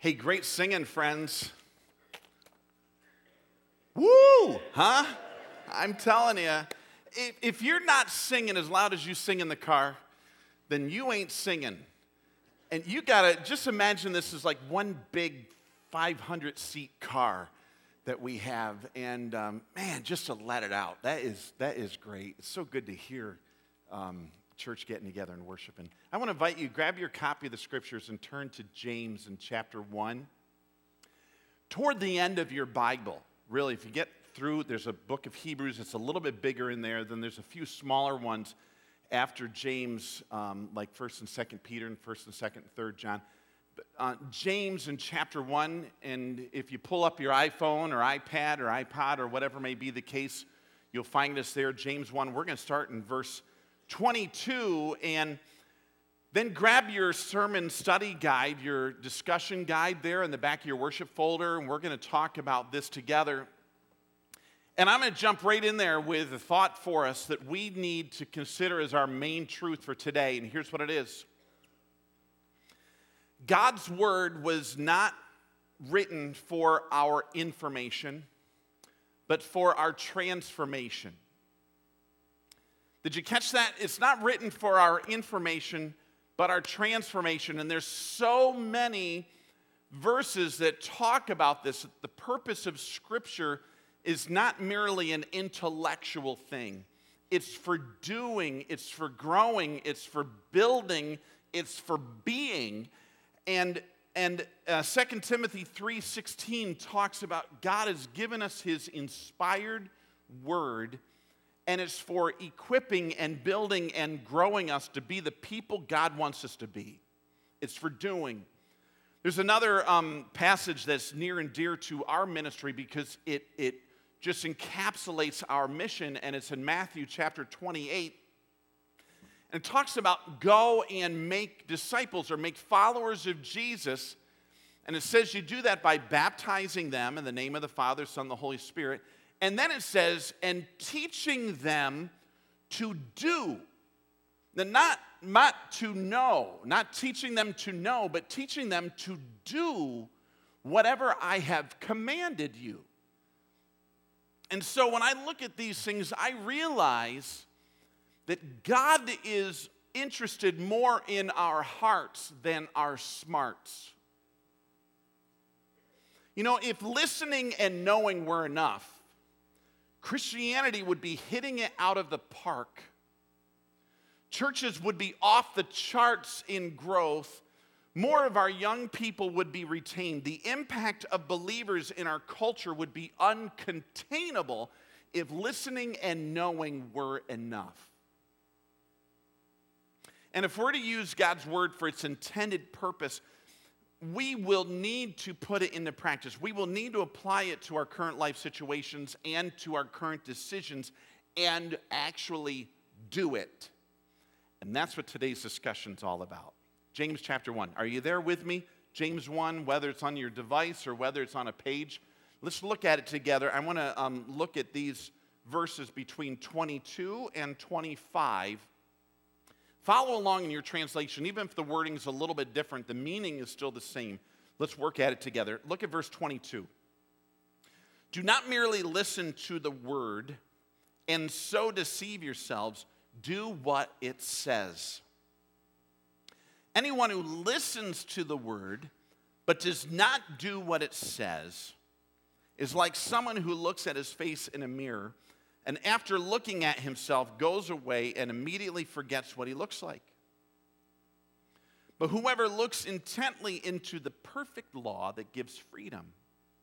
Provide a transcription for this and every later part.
Hey, great singing, friends. Woo! Huh? I'm telling you, if, if you're not singing as loud as you sing in the car, then you ain't singing. And you gotta just imagine this is like one big 500 seat car that we have. And um, man, just to let it out, that is, that is great. It's so good to hear um, church getting together and worshiping. I want to invite you, grab your copy of the scriptures and turn to James in chapter 1. Toward the end of your Bible, really, if you get through, there's a book of Hebrews, it's a little bit bigger in there, then there's a few smaller ones after James, um, like 1st and 2nd Peter and 1st and 2nd and 3rd John. But, uh, James in chapter 1, and if you pull up your iPhone or iPad or iPod or whatever may be the case, you'll find us there. James 1, we're going to start in verse 22 and then grab your sermon study guide, your discussion guide there in the back of your worship folder, and we're going to talk about this together. And I'm going to jump right in there with a thought for us that we need to consider as our main truth for today. And here's what it is God's word was not written for our information, but for our transformation. Did you catch that? It's not written for our information, but our transformation. And there's so many verses that talk about this. The purpose of Scripture is not merely an intellectual thing, it's for doing, it's for growing, it's for building, it's for being. And and uh, 2 Timothy 3:16 talks about God has given us his inspired word and it's for equipping and building and growing us to be the people God wants us to be. It's for doing. There's another um, passage that's near and dear to our ministry because it, it just encapsulates our mission, and it's in Matthew chapter 28. And it talks about go and make disciples or make followers of Jesus. And it says you do that by baptizing them in the name of the Father, Son, the Holy Spirit and then it says, and teaching them to do. Now, not, not to know, not teaching them to know, but teaching them to do whatever I have commanded you. And so when I look at these things, I realize that God is interested more in our hearts than our smarts. You know, if listening and knowing were enough, Christianity would be hitting it out of the park. Churches would be off the charts in growth. More of our young people would be retained. The impact of believers in our culture would be uncontainable if listening and knowing were enough. And if we're to use God's word for its intended purpose, we will need to put it into practice. We will need to apply it to our current life situations and to our current decisions and actually do it. And that's what today's discussion is all about. James chapter 1. Are you there with me? James 1, whether it's on your device or whether it's on a page. Let's look at it together. I want to um, look at these verses between 22 and 25 Follow along in your translation, even if the wording is a little bit different, the meaning is still the same. Let's work at it together. Look at verse 22. Do not merely listen to the word and so deceive yourselves, do what it says. Anyone who listens to the word but does not do what it says is like someone who looks at his face in a mirror and after looking at himself, goes away and immediately forgets what he looks like. But whoever looks intently into the perfect law that gives freedom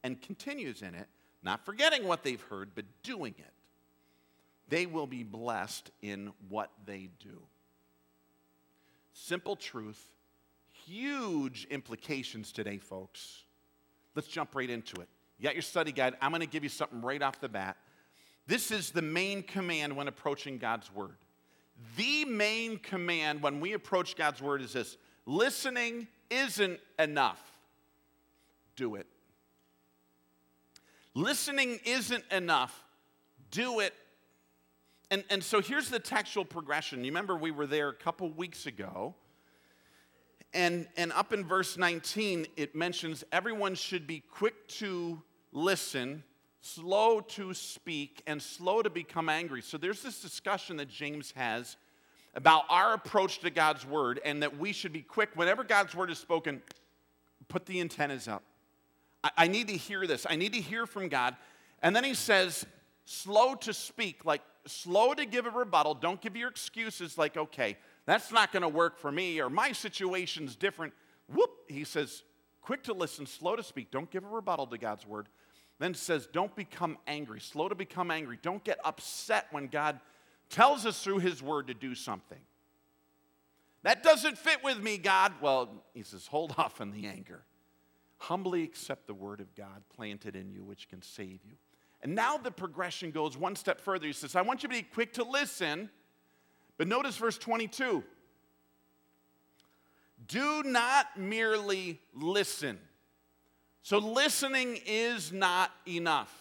and continues in it, not forgetting what they've heard, but doing it, they will be blessed in what they do. Simple truth, huge implications today, folks. Let's jump right into it. You got your study guide. I'm going to give you something right off the bat. This is the main command when approaching God's word. The main command when we approach God's word is this listening isn't enough. Do it. Listening isn't enough. Do it. And, and so here's the textual progression. You remember we were there a couple weeks ago. And, and up in verse 19, it mentions everyone should be quick to listen, slow to speak, and slow to become angry. So there's this discussion that James has about our approach to God's word and that we should be quick. Whenever God's word is spoken, put the antennas up. I, I need to hear this. I need to hear from God. And then he says, slow to speak, like slow to give a rebuttal. Don't give your excuses like, okay, that's not going to work for me or my situation's different. Whoop, he says, quick to listen, slow to speak. Don't give a rebuttal to God's word. Then says, don't become angry, slow to become angry. Don't get upset when God tells us through his word to do something. That doesn't fit with me, God. Well, he says, hold off on the anger. Humbly accept the word of God planted in you, which can save you. And now the progression goes one step further. He says, I want you to be quick to listen, but notice verse 22. Do not merely listen. So, listening is not enough.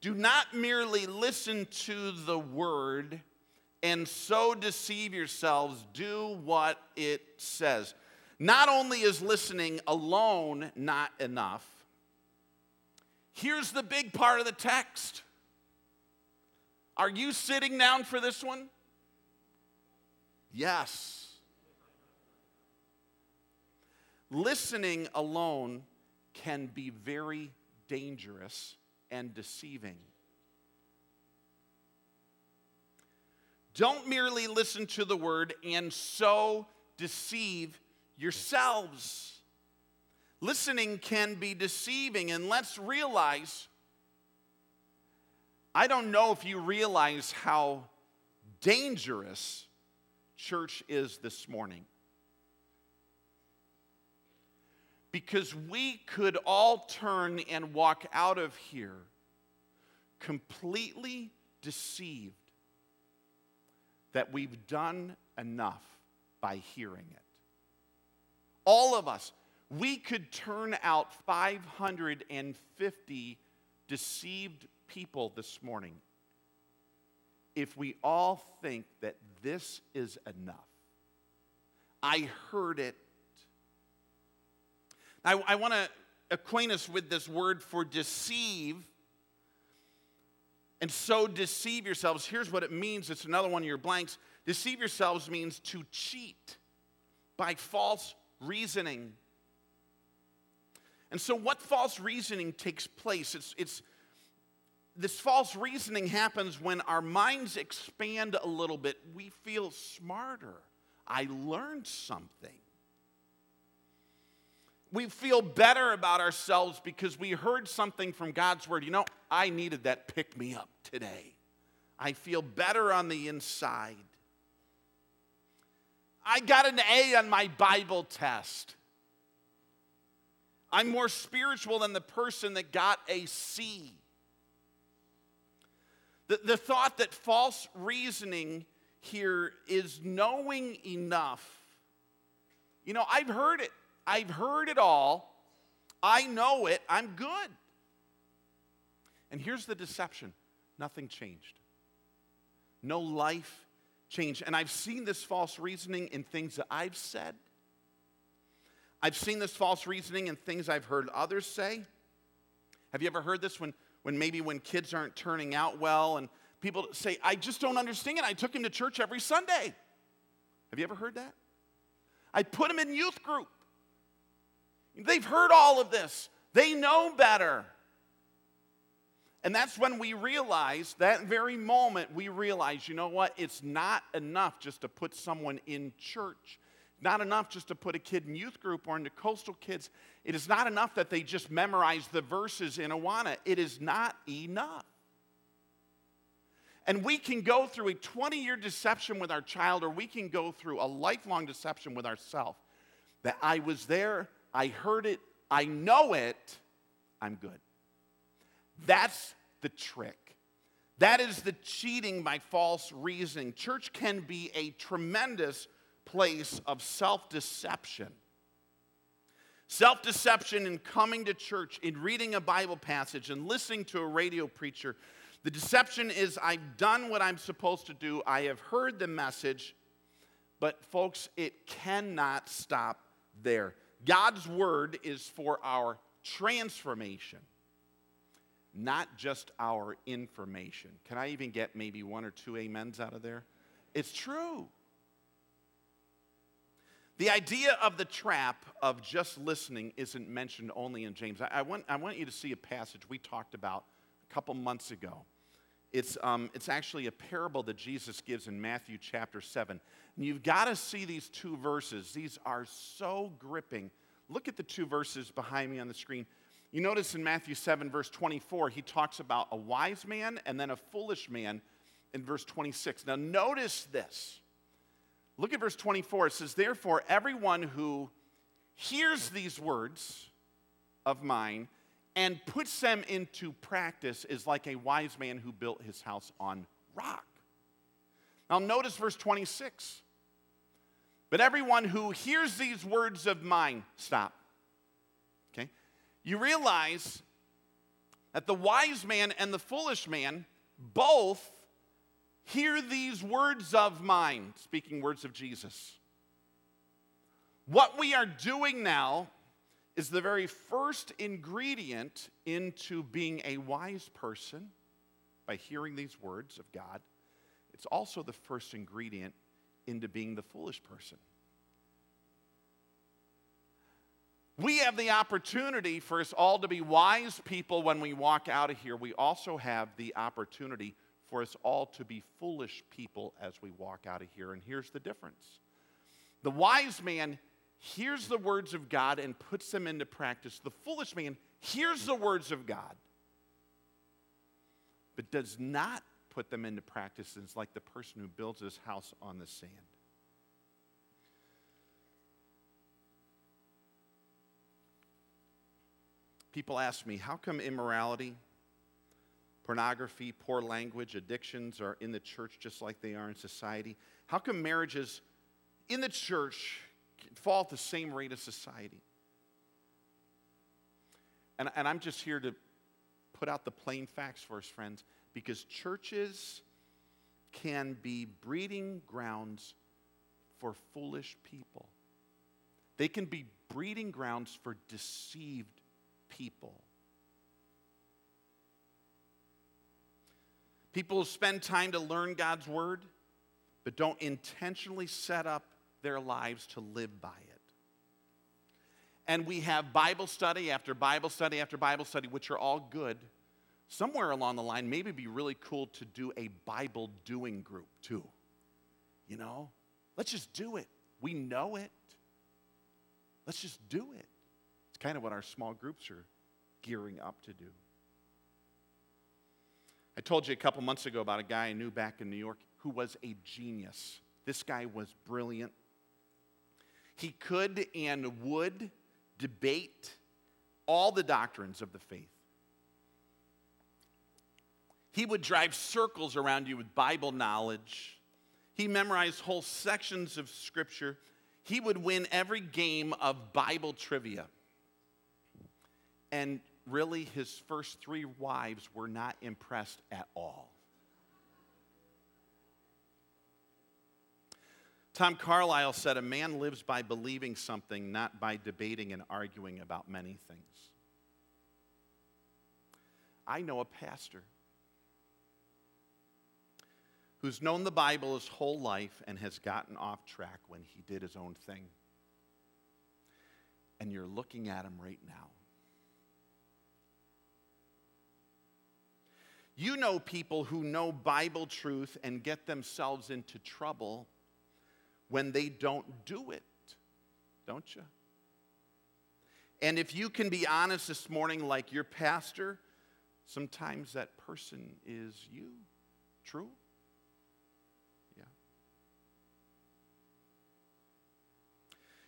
Do not merely listen to the word and so deceive yourselves. Do what it says. Not only is listening alone not enough, here's the big part of the text. Are you sitting down for this one? Yes. Listening alone can be very dangerous and deceiving. Don't merely listen to the word and so deceive yourselves. Listening can be deceiving, and let's realize I don't know if you realize how dangerous church is this morning. Because we could all turn and walk out of here completely deceived that we've done enough by hearing it. All of us, we could turn out 550 deceived people this morning if we all think that this is enough. I heard it I, I want to acquaint us with this word for deceive. And so deceive yourselves. Here's what it means it's another one of your blanks. Deceive yourselves means to cheat by false reasoning. And so, what false reasoning takes place? It's, it's this false reasoning happens when our minds expand a little bit. We feel smarter. I learned something we feel better about ourselves because we heard something from God's word. You know, I needed that pick me up today. I feel better on the inside. I got an A on my Bible test. I'm more spiritual than the person that got a C. The, the thought that false reasoning here is knowing enough. You know, I've heard it. I've heard it all. I know it. I'm good. And here's the deception nothing changed. No life changed. And I've seen this false reasoning in things that I've said. I've seen this false reasoning in things I've heard others say. Have you ever heard this when, when maybe when kids aren't turning out well and people say, I just don't understand. It. I took him to church every Sunday. Have you ever heard that? I put him in youth group. They've heard all of this, they know better. And that's when we realize, that very moment, we realize, you know what? It's not enough just to put someone in church. Not enough just to put a kid in youth group or into coastal kids. It is not enough that they just memorize the verses in Awana. It is not enough. And we can go through a 20 year deception with our child, or we can go through a lifelong deception with ourselves. That I was there, I heard it, I know it, I'm good. That's the trick. That is the cheating by false reasoning. Church can be a tremendous place of self deception. Self deception in coming to church, in reading a Bible passage, and listening to a radio preacher. The deception is I've done what I'm supposed to do, I have heard the message, But, folks, it cannot stop there. God's word is for our transformation, not just our information. Can I even get maybe one or two amens out of there? It's true. The idea of the trap of just listening isn't mentioned only in James. I, I, want, I want you to see a passage we talked about a couple months ago. It's, um, it's actually a parable that Jesus gives in Matthew chapter 7. And you've got to see these two verses. These are so gripping. Look at the two verses behind me on the screen. You notice in Matthew 7, verse 24, he talks about a wise man and then a foolish man in verse 26. Now, notice this. Look at verse 24. It says, Therefore, everyone who hears these words of mine and puts them into practice is like a wise man who built his house on rock. Now, notice verse 26. But everyone who hears these words of mine, stop. Okay? You realize that the wise man and the foolish man both Hear these words of mine, speaking words of Jesus. What we are doing now is the very first ingredient into being a wise person by hearing these words of God. It's also the first ingredient into being the foolish person. We have the opportunity for us all to be wise people when we walk out of here. We also have the opportunity for us all to be foolish people as we walk out of here. And here's the difference the wise man hears the words of God and puts them into practice, the foolish man hears the words of God but does not put them into practice. It's like the person who builds his house on the sand. People ask me, how come immorality pornography, poor language, addictions are in the church just like they are in society? How come marriages in the church fall at the same rate as society? And, and I'm just here to put out the plain facts for us, friends, because churches can be breeding grounds for foolish people. They can be breeding grounds for deceived people. People spend time to learn God's word, but don't intentionally set up their lives to live by it. And we have Bible study after Bible study after Bible study, which are all good. Somewhere along the line, maybe be really cool to do a Bible doing group too. You know, let's just do it. We know it. Let's just do it. It's kind of what our small groups are gearing up to do. I told you a couple months ago about a guy I knew back in New York who was a genius. This guy was brilliant. He could and would debate all the doctrines of the faith. He would drive circles around you with Bible knowledge. He memorized whole sections of Scripture. He would win every game of Bible trivia. And really, his first three wives were not impressed at all. Tom Carlyle said, A man lives by believing something, not by debating and arguing about many things. I know a pastor who's known the Bible his whole life and has gotten off track when he did his own thing. And you're looking at him right now. You know people who know Bible truth and get themselves into trouble when they don't do it, don't you? And if you can be honest this morning, like your pastor, sometimes that person is you. True? Yeah.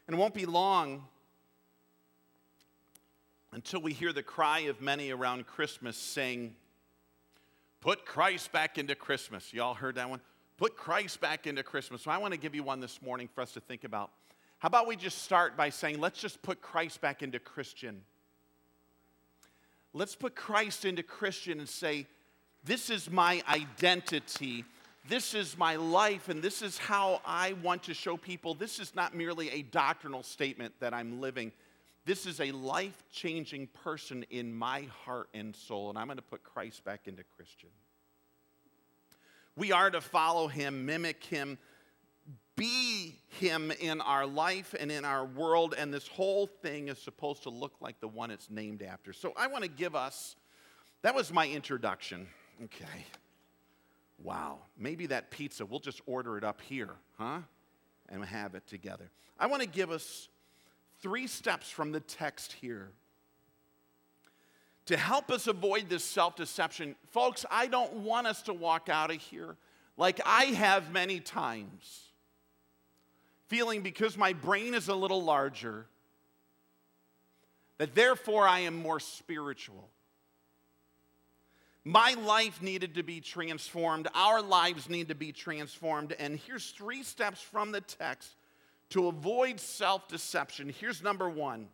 And it won't be long until we hear the cry of many around Christmas saying, Put Christ back into Christmas. Y'all heard that one? Put Christ back into Christmas. So I want to give you one this morning for us to think about. How about we just start by saying, let's just put Christ back into Christian. Let's put Christ into Christian and say, this is my identity. this is my life and this is how I want to show people. This is not merely a doctrinal statement that I'm living. This is a life changing person in my heart and soul, and I'm going to put Christ back into Christian. We are to follow him, mimic him, be him in our life and in our world, and this whole thing is supposed to look like the one it's named after. So I want to give us that was my introduction. Okay. Wow. Maybe that pizza, we'll just order it up here, huh? And have it together. I want to give us three steps from the text here to help us avoid this self deception. Folks, I don't want us to walk out of here like I have many times, feeling because my brain is a little larger, that therefore I am more spiritual. My life needed to be transformed. Our lives need to be transformed. And here's three steps from the text to avoid self deception. Here's number one.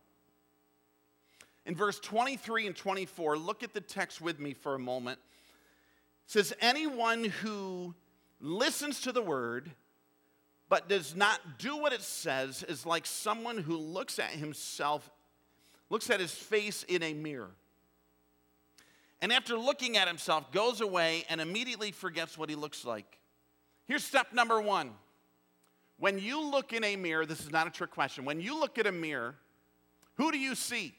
In verse 23 and 24, look at the text with me for a moment. It says, Anyone who listens to the word but does not do what it says is like someone who looks at himself, looks at his face in a mirror and after looking at himself, goes away and immediately forgets what he looks like. Here's step number one. When you look in a mirror, this is not a trick question. When you look at a mirror, who do you see?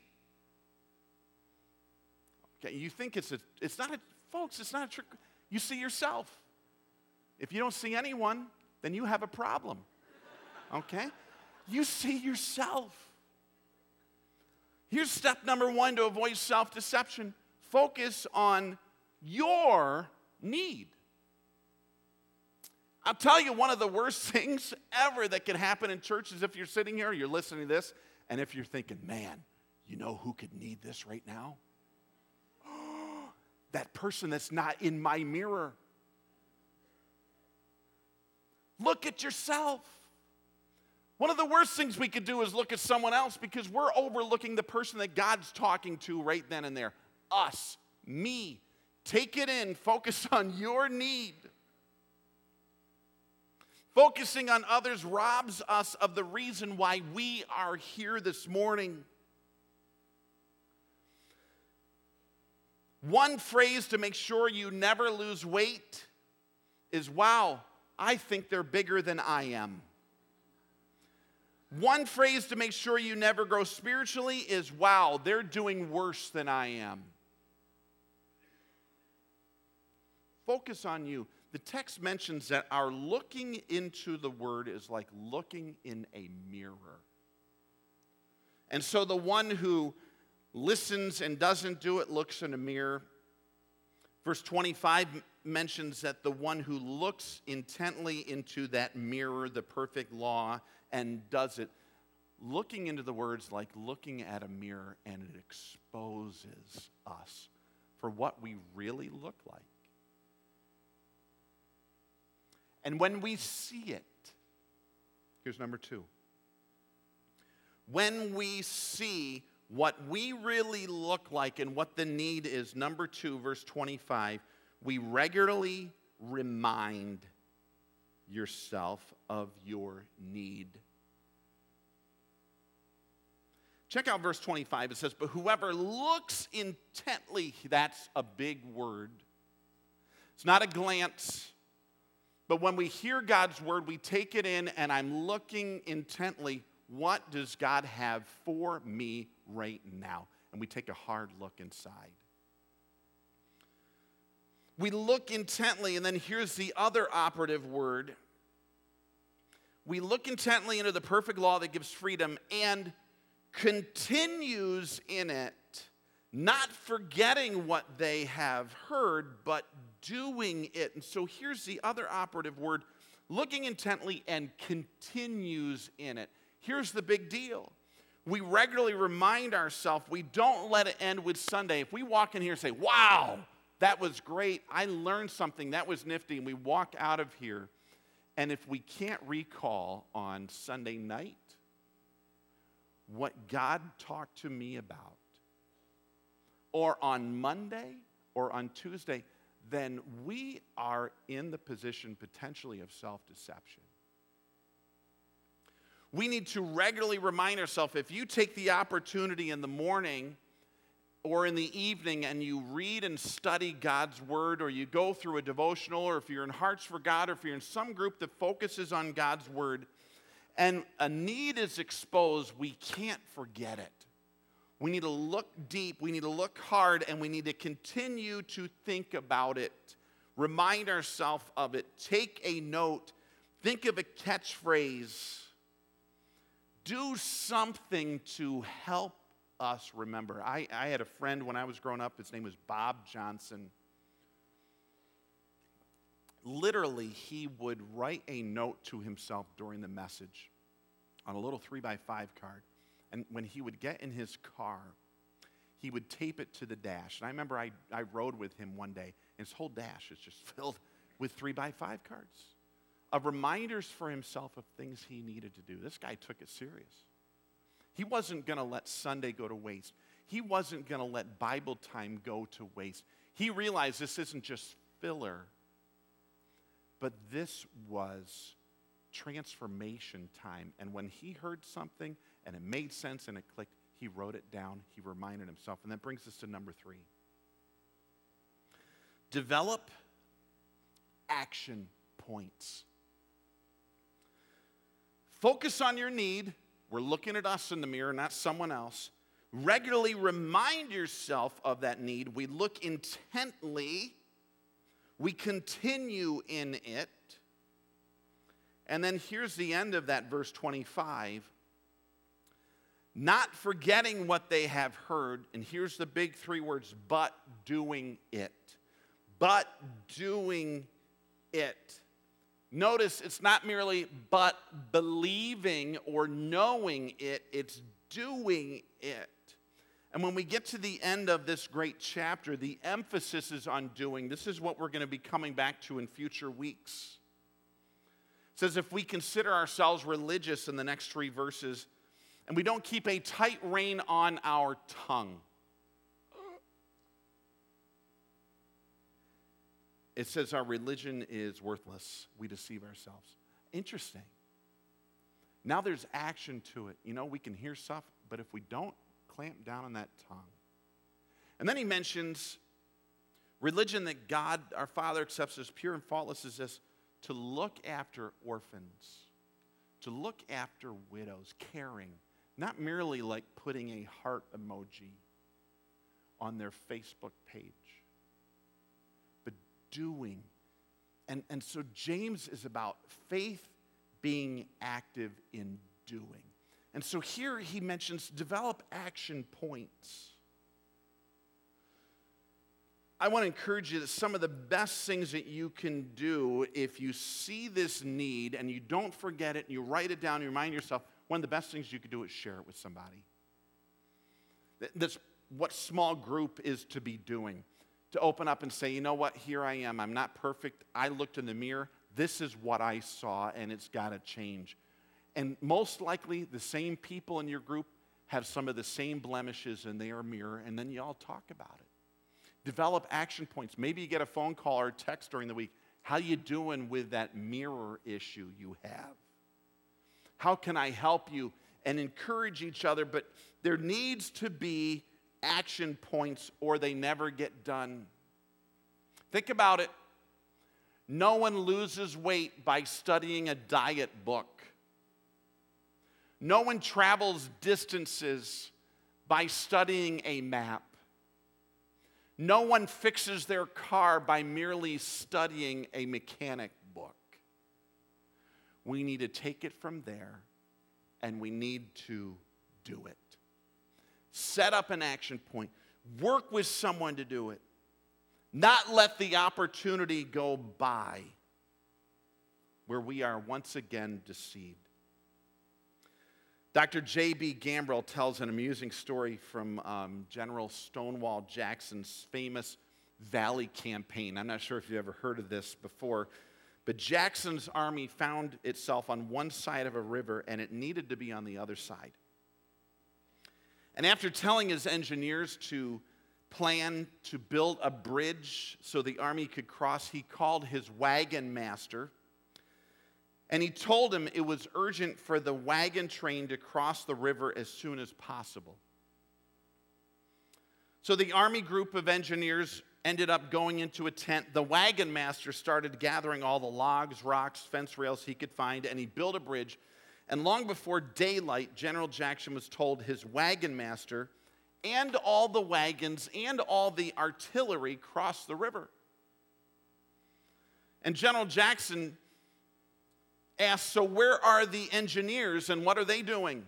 Okay, you think it's a, it's not a, folks, it's not a trick. You see yourself. If you don't see anyone, then you have a problem. Okay? You see yourself. Here's step number one to avoid self deception focus on your need. I'll tell you, one of the worst things ever that can happen in church is if you're sitting here, you're listening to this, and if you're thinking, man, you know who could need this right now? That person that's not in my mirror. Look at yourself. One of the worst things we could do is look at someone else because we're overlooking the person that God's talking to right then and there us, me. Take it in, focus on your need. Focusing on others robs us of the reason why we are here this morning. One phrase to make sure you never lose weight is wow, I think they're bigger than I am. One phrase to make sure you never grow spiritually is wow, they're doing worse than I am. focus on you. The text mentions that our looking into the word is like looking in a mirror. And so the one who listens and doesn't do it looks in a mirror. Verse 25 mentions that the one who looks intently into that mirror, the perfect law, and does it, looking into the words like looking at a mirror, and it exposes us for what we really look like. And when we see it, here's number two. When we see what we really look like and what the need is, number two, verse 25, we regularly remind yourself of your need. Check out verse 25. It says, But whoever looks intently, that's a big word. It's not a glance, but when we hear God's word, we take it in, and I'm looking intently what does God have for me right now? And we take a hard look inside. We look intently, and then here's the other operative word. We look intently into the perfect law that gives freedom and continues in it, not forgetting what they have heard, but doing it. And so here's the other operative word looking intently and continues in it. Here's the big deal. We regularly remind ourselves, we don't let it end with Sunday. If we walk in here and say, wow, that was great, I learned something, that was nifty, and we walk out of here, and if we can't recall on Sunday night what God talked to me about, or on Monday, or on Tuesday, then we are in the position potentially of self deception. We need to regularly remind ourselves if you take the opportunity in the morning or in the evening and you read and study God's word, or you go through a devotional, or if you're in Hearts for God, or if you're in some group that focuses on God's word, and a need is exposed, we can't forget it. We need to look deep, we need to look hard, and we need to continue to think about it, remind ourselves of it, take a note, think of a catchphrase, do something to help us remember. I, I had a friend when I was growing up, his name was Bob Johnson. Literally, he would write a note to himself during the message on a little three by five card. And when he would get in his car, he would tape it to the dash. And I remember I, I rode with him one day, and his whole dash is just filled with three by five cards of reminders for himself of things he needed to do. This guy took it serious. He wasn't going to let Sunday go to waste. He wasn't going to let Bible time go to waste. He realized this isn't just filler, but this was transformation time. And when he heard something and it made sense and it clicked, he wrote it down, he reminded himself. And that brings us to number three develop action points. Focus on your need we're looking at us in the mirror, not someone else. Regularly remind yourself of that need. We look intently, we continue in it. And then here's the end of that verse 25 not forgetting what they have heard. And here's the big three words but doing it. But doing it. Notice it's not merely but believing or knowing it, it's doing it. And when we get to the end of this great chapter, the emphasis is on doing. This is what we're going to be coming back to in future weeks. It says, if we consider ourselves religious in the next three verses, and we don't keep a tight rein on our tongue, it says our religion is worthless. We deceive ourselves. Interesting. Now there's action to it. You know, we can hear stuff, but if we don't clamp down on that tongue. And then he mentions religion that God, our Father, accepts as pure and faultless is this to look after orphans, to look after widows, caring, not merely like putting a heart emoji on their Facebook page doing. And, and so James is about faith being active in doing. And so here he mentions develop action points. I want to encourage you that some of the best things that you can do if you see this need and you don't forget it and you write it down and you remind yourself, one of the best things you could do is share it with somebody. That's what small group is to be doing to open up and say, you know what, here I am. I'm not perfect. I looked in the mirror. This is what I saw, and it's got to change. And most likely, the same people in your group have some of the same blemishes in their mirror, and then you all talk about it. Develop action points. Maybe you get a phone call or text during the week. How you doing with that mirror issue you have? How can I help you? And encourage each other, but there needs to be action points or they never get done. Think about it. No one loses weight by studying a diet book. No one travels distances by studying a map. No one fixes their car by merely studying a mechanic book. We need to take it from there and we need to do it set up an action point, work with someone to do it, not let the opportunity go by where we are once again deceived. Dr. J.B. Gambrell tells an amusing story from um, General Stonewall Jackson's famous Valley Campaign. I'm not sure if you've ever heard of this before, but Jackson's army found itself on one side of a river and it needed to be on the other side. And after telling his engineers to plan to build a bridge so the army could cross, he called his wagon master and he told him it was urgent for the wagon train to cross the river as soon as possible. So the army group of engineers ended up going into a tent. The wagon master started gathering all the logs, rocks, fence rails he could find, and he built a bridge. And long before daylight, General Jackson was told his wagon master and all the wagons and all the artillery crossed the river. And General Jackson asked, So where are the engineers and what are they doing?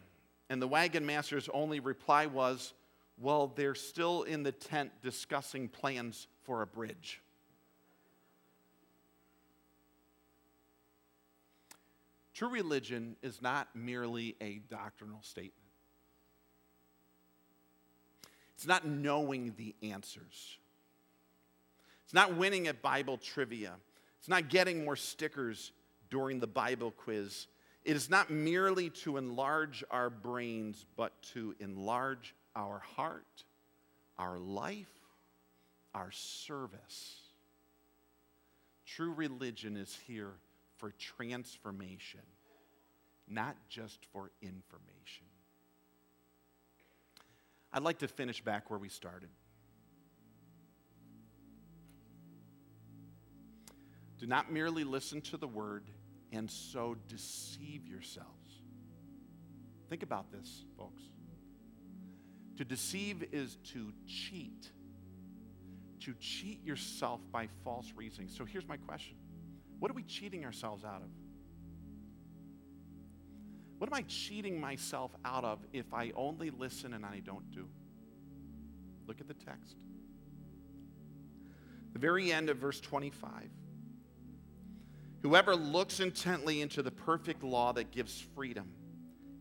And the wagon master's only reply was, Well, they're still in the tent discussing plans for a bridge. True religion is not merely a doctrinal statement. It's not knowing the answers. It's not winning at Bible trivia. It's not getting more stickers during the Bible quiz. It is not merely to enlarge our brains, but to enlarge our heart, our life, our service. True religion is here for transformation, not just for information. I'd like to finish back where we started. Do not merely listen to the word and so deceive yourselves. Think about this, folks. To deceive is to cheat, to cheat yourself by false reasoning. So here's my question What are we cheating ourselves out of? What am I cheating myself out of if I only listen and I don't do? Look at the text. The very end of verse 25. Whoever looks intently into the perfect law that gives freedom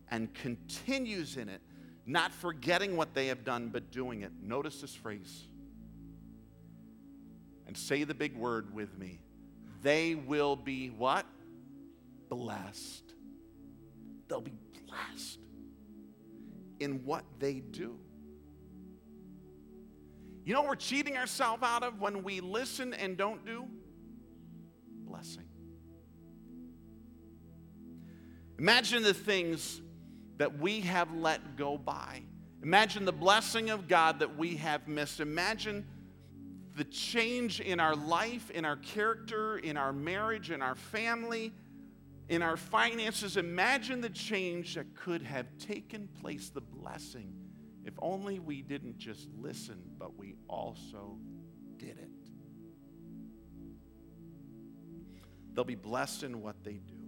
and continues in it, not forgetting what they have done, but doing it. Notice this phrase. And say the big word with me. They will be what? Blessed. They'll be blessed in what they do. You know what we're cheating ourselves out of when we listen and don't do? Blessing. Imagine the things that we have let go by. Imagine the blessing of God that we have missed. Imagine the change in our life, in our character, in our marriage, in our family, in our finances. Imagine the change that could have taken place, the blessing, if only we didn't just listen, but we also did it. They'll be blessed in what they do.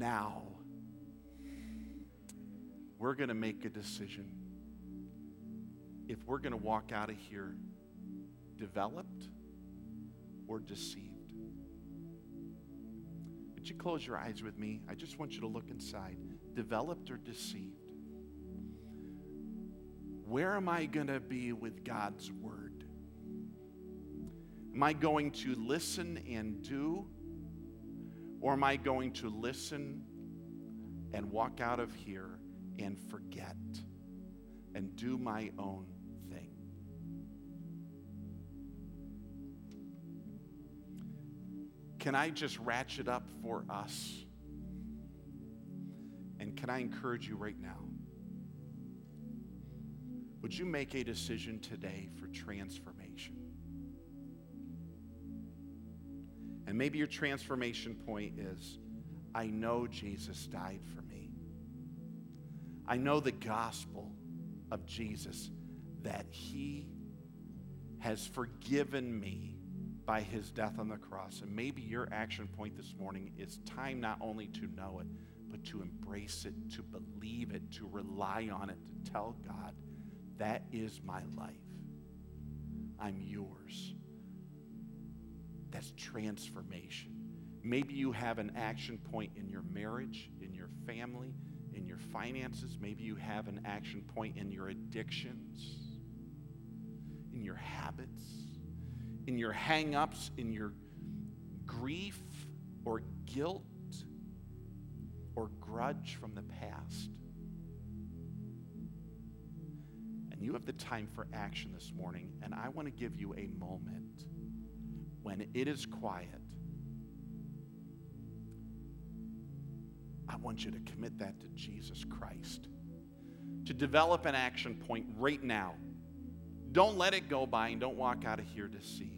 now we're going to make a decision. If we're going to walk out of here developed or deceived. Would you close your eyes with me? I just want you to look inside. Developed or deceived? Where am I going to be with God's word? Am I going to listen and do? Or am I going to listen and walk out of here and forget and do my own thing? Can I just ratchet up for us? And can I encourage you right now? Would you make a decision today for transformation? And maybe your transformation point is I know Jesus died for. I know the gospel of Jesus that he has forgiven me by his death on the cross. And maybe your action point this morning is time not only to know it, but to embrace it, to believe it, to rely on it, to tell God, that is my life. I'm yours. That's transformation. Maybe you have an action point in your marriage, in your family, finances. Maybe you have an action point in your addictions, in your habits, in your hang ups, in your grief or guilt or grudge from the past. And you have the time for action this morning, and I want to give you a moment when it is quiet. I want you to commit that to Jesus Christ. To develop an action point right now. Don't let it go by and don't walk out of here deceived.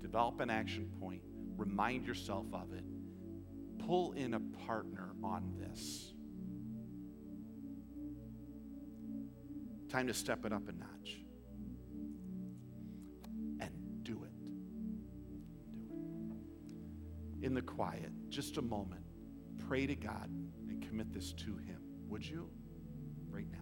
Develop an action point. Remind yourself of it. Pull in a partner on this. Time to step it up a notch. And do it. Do it. In the quiet, just a moment, pray to God and commit this to Him. Would you? Right now.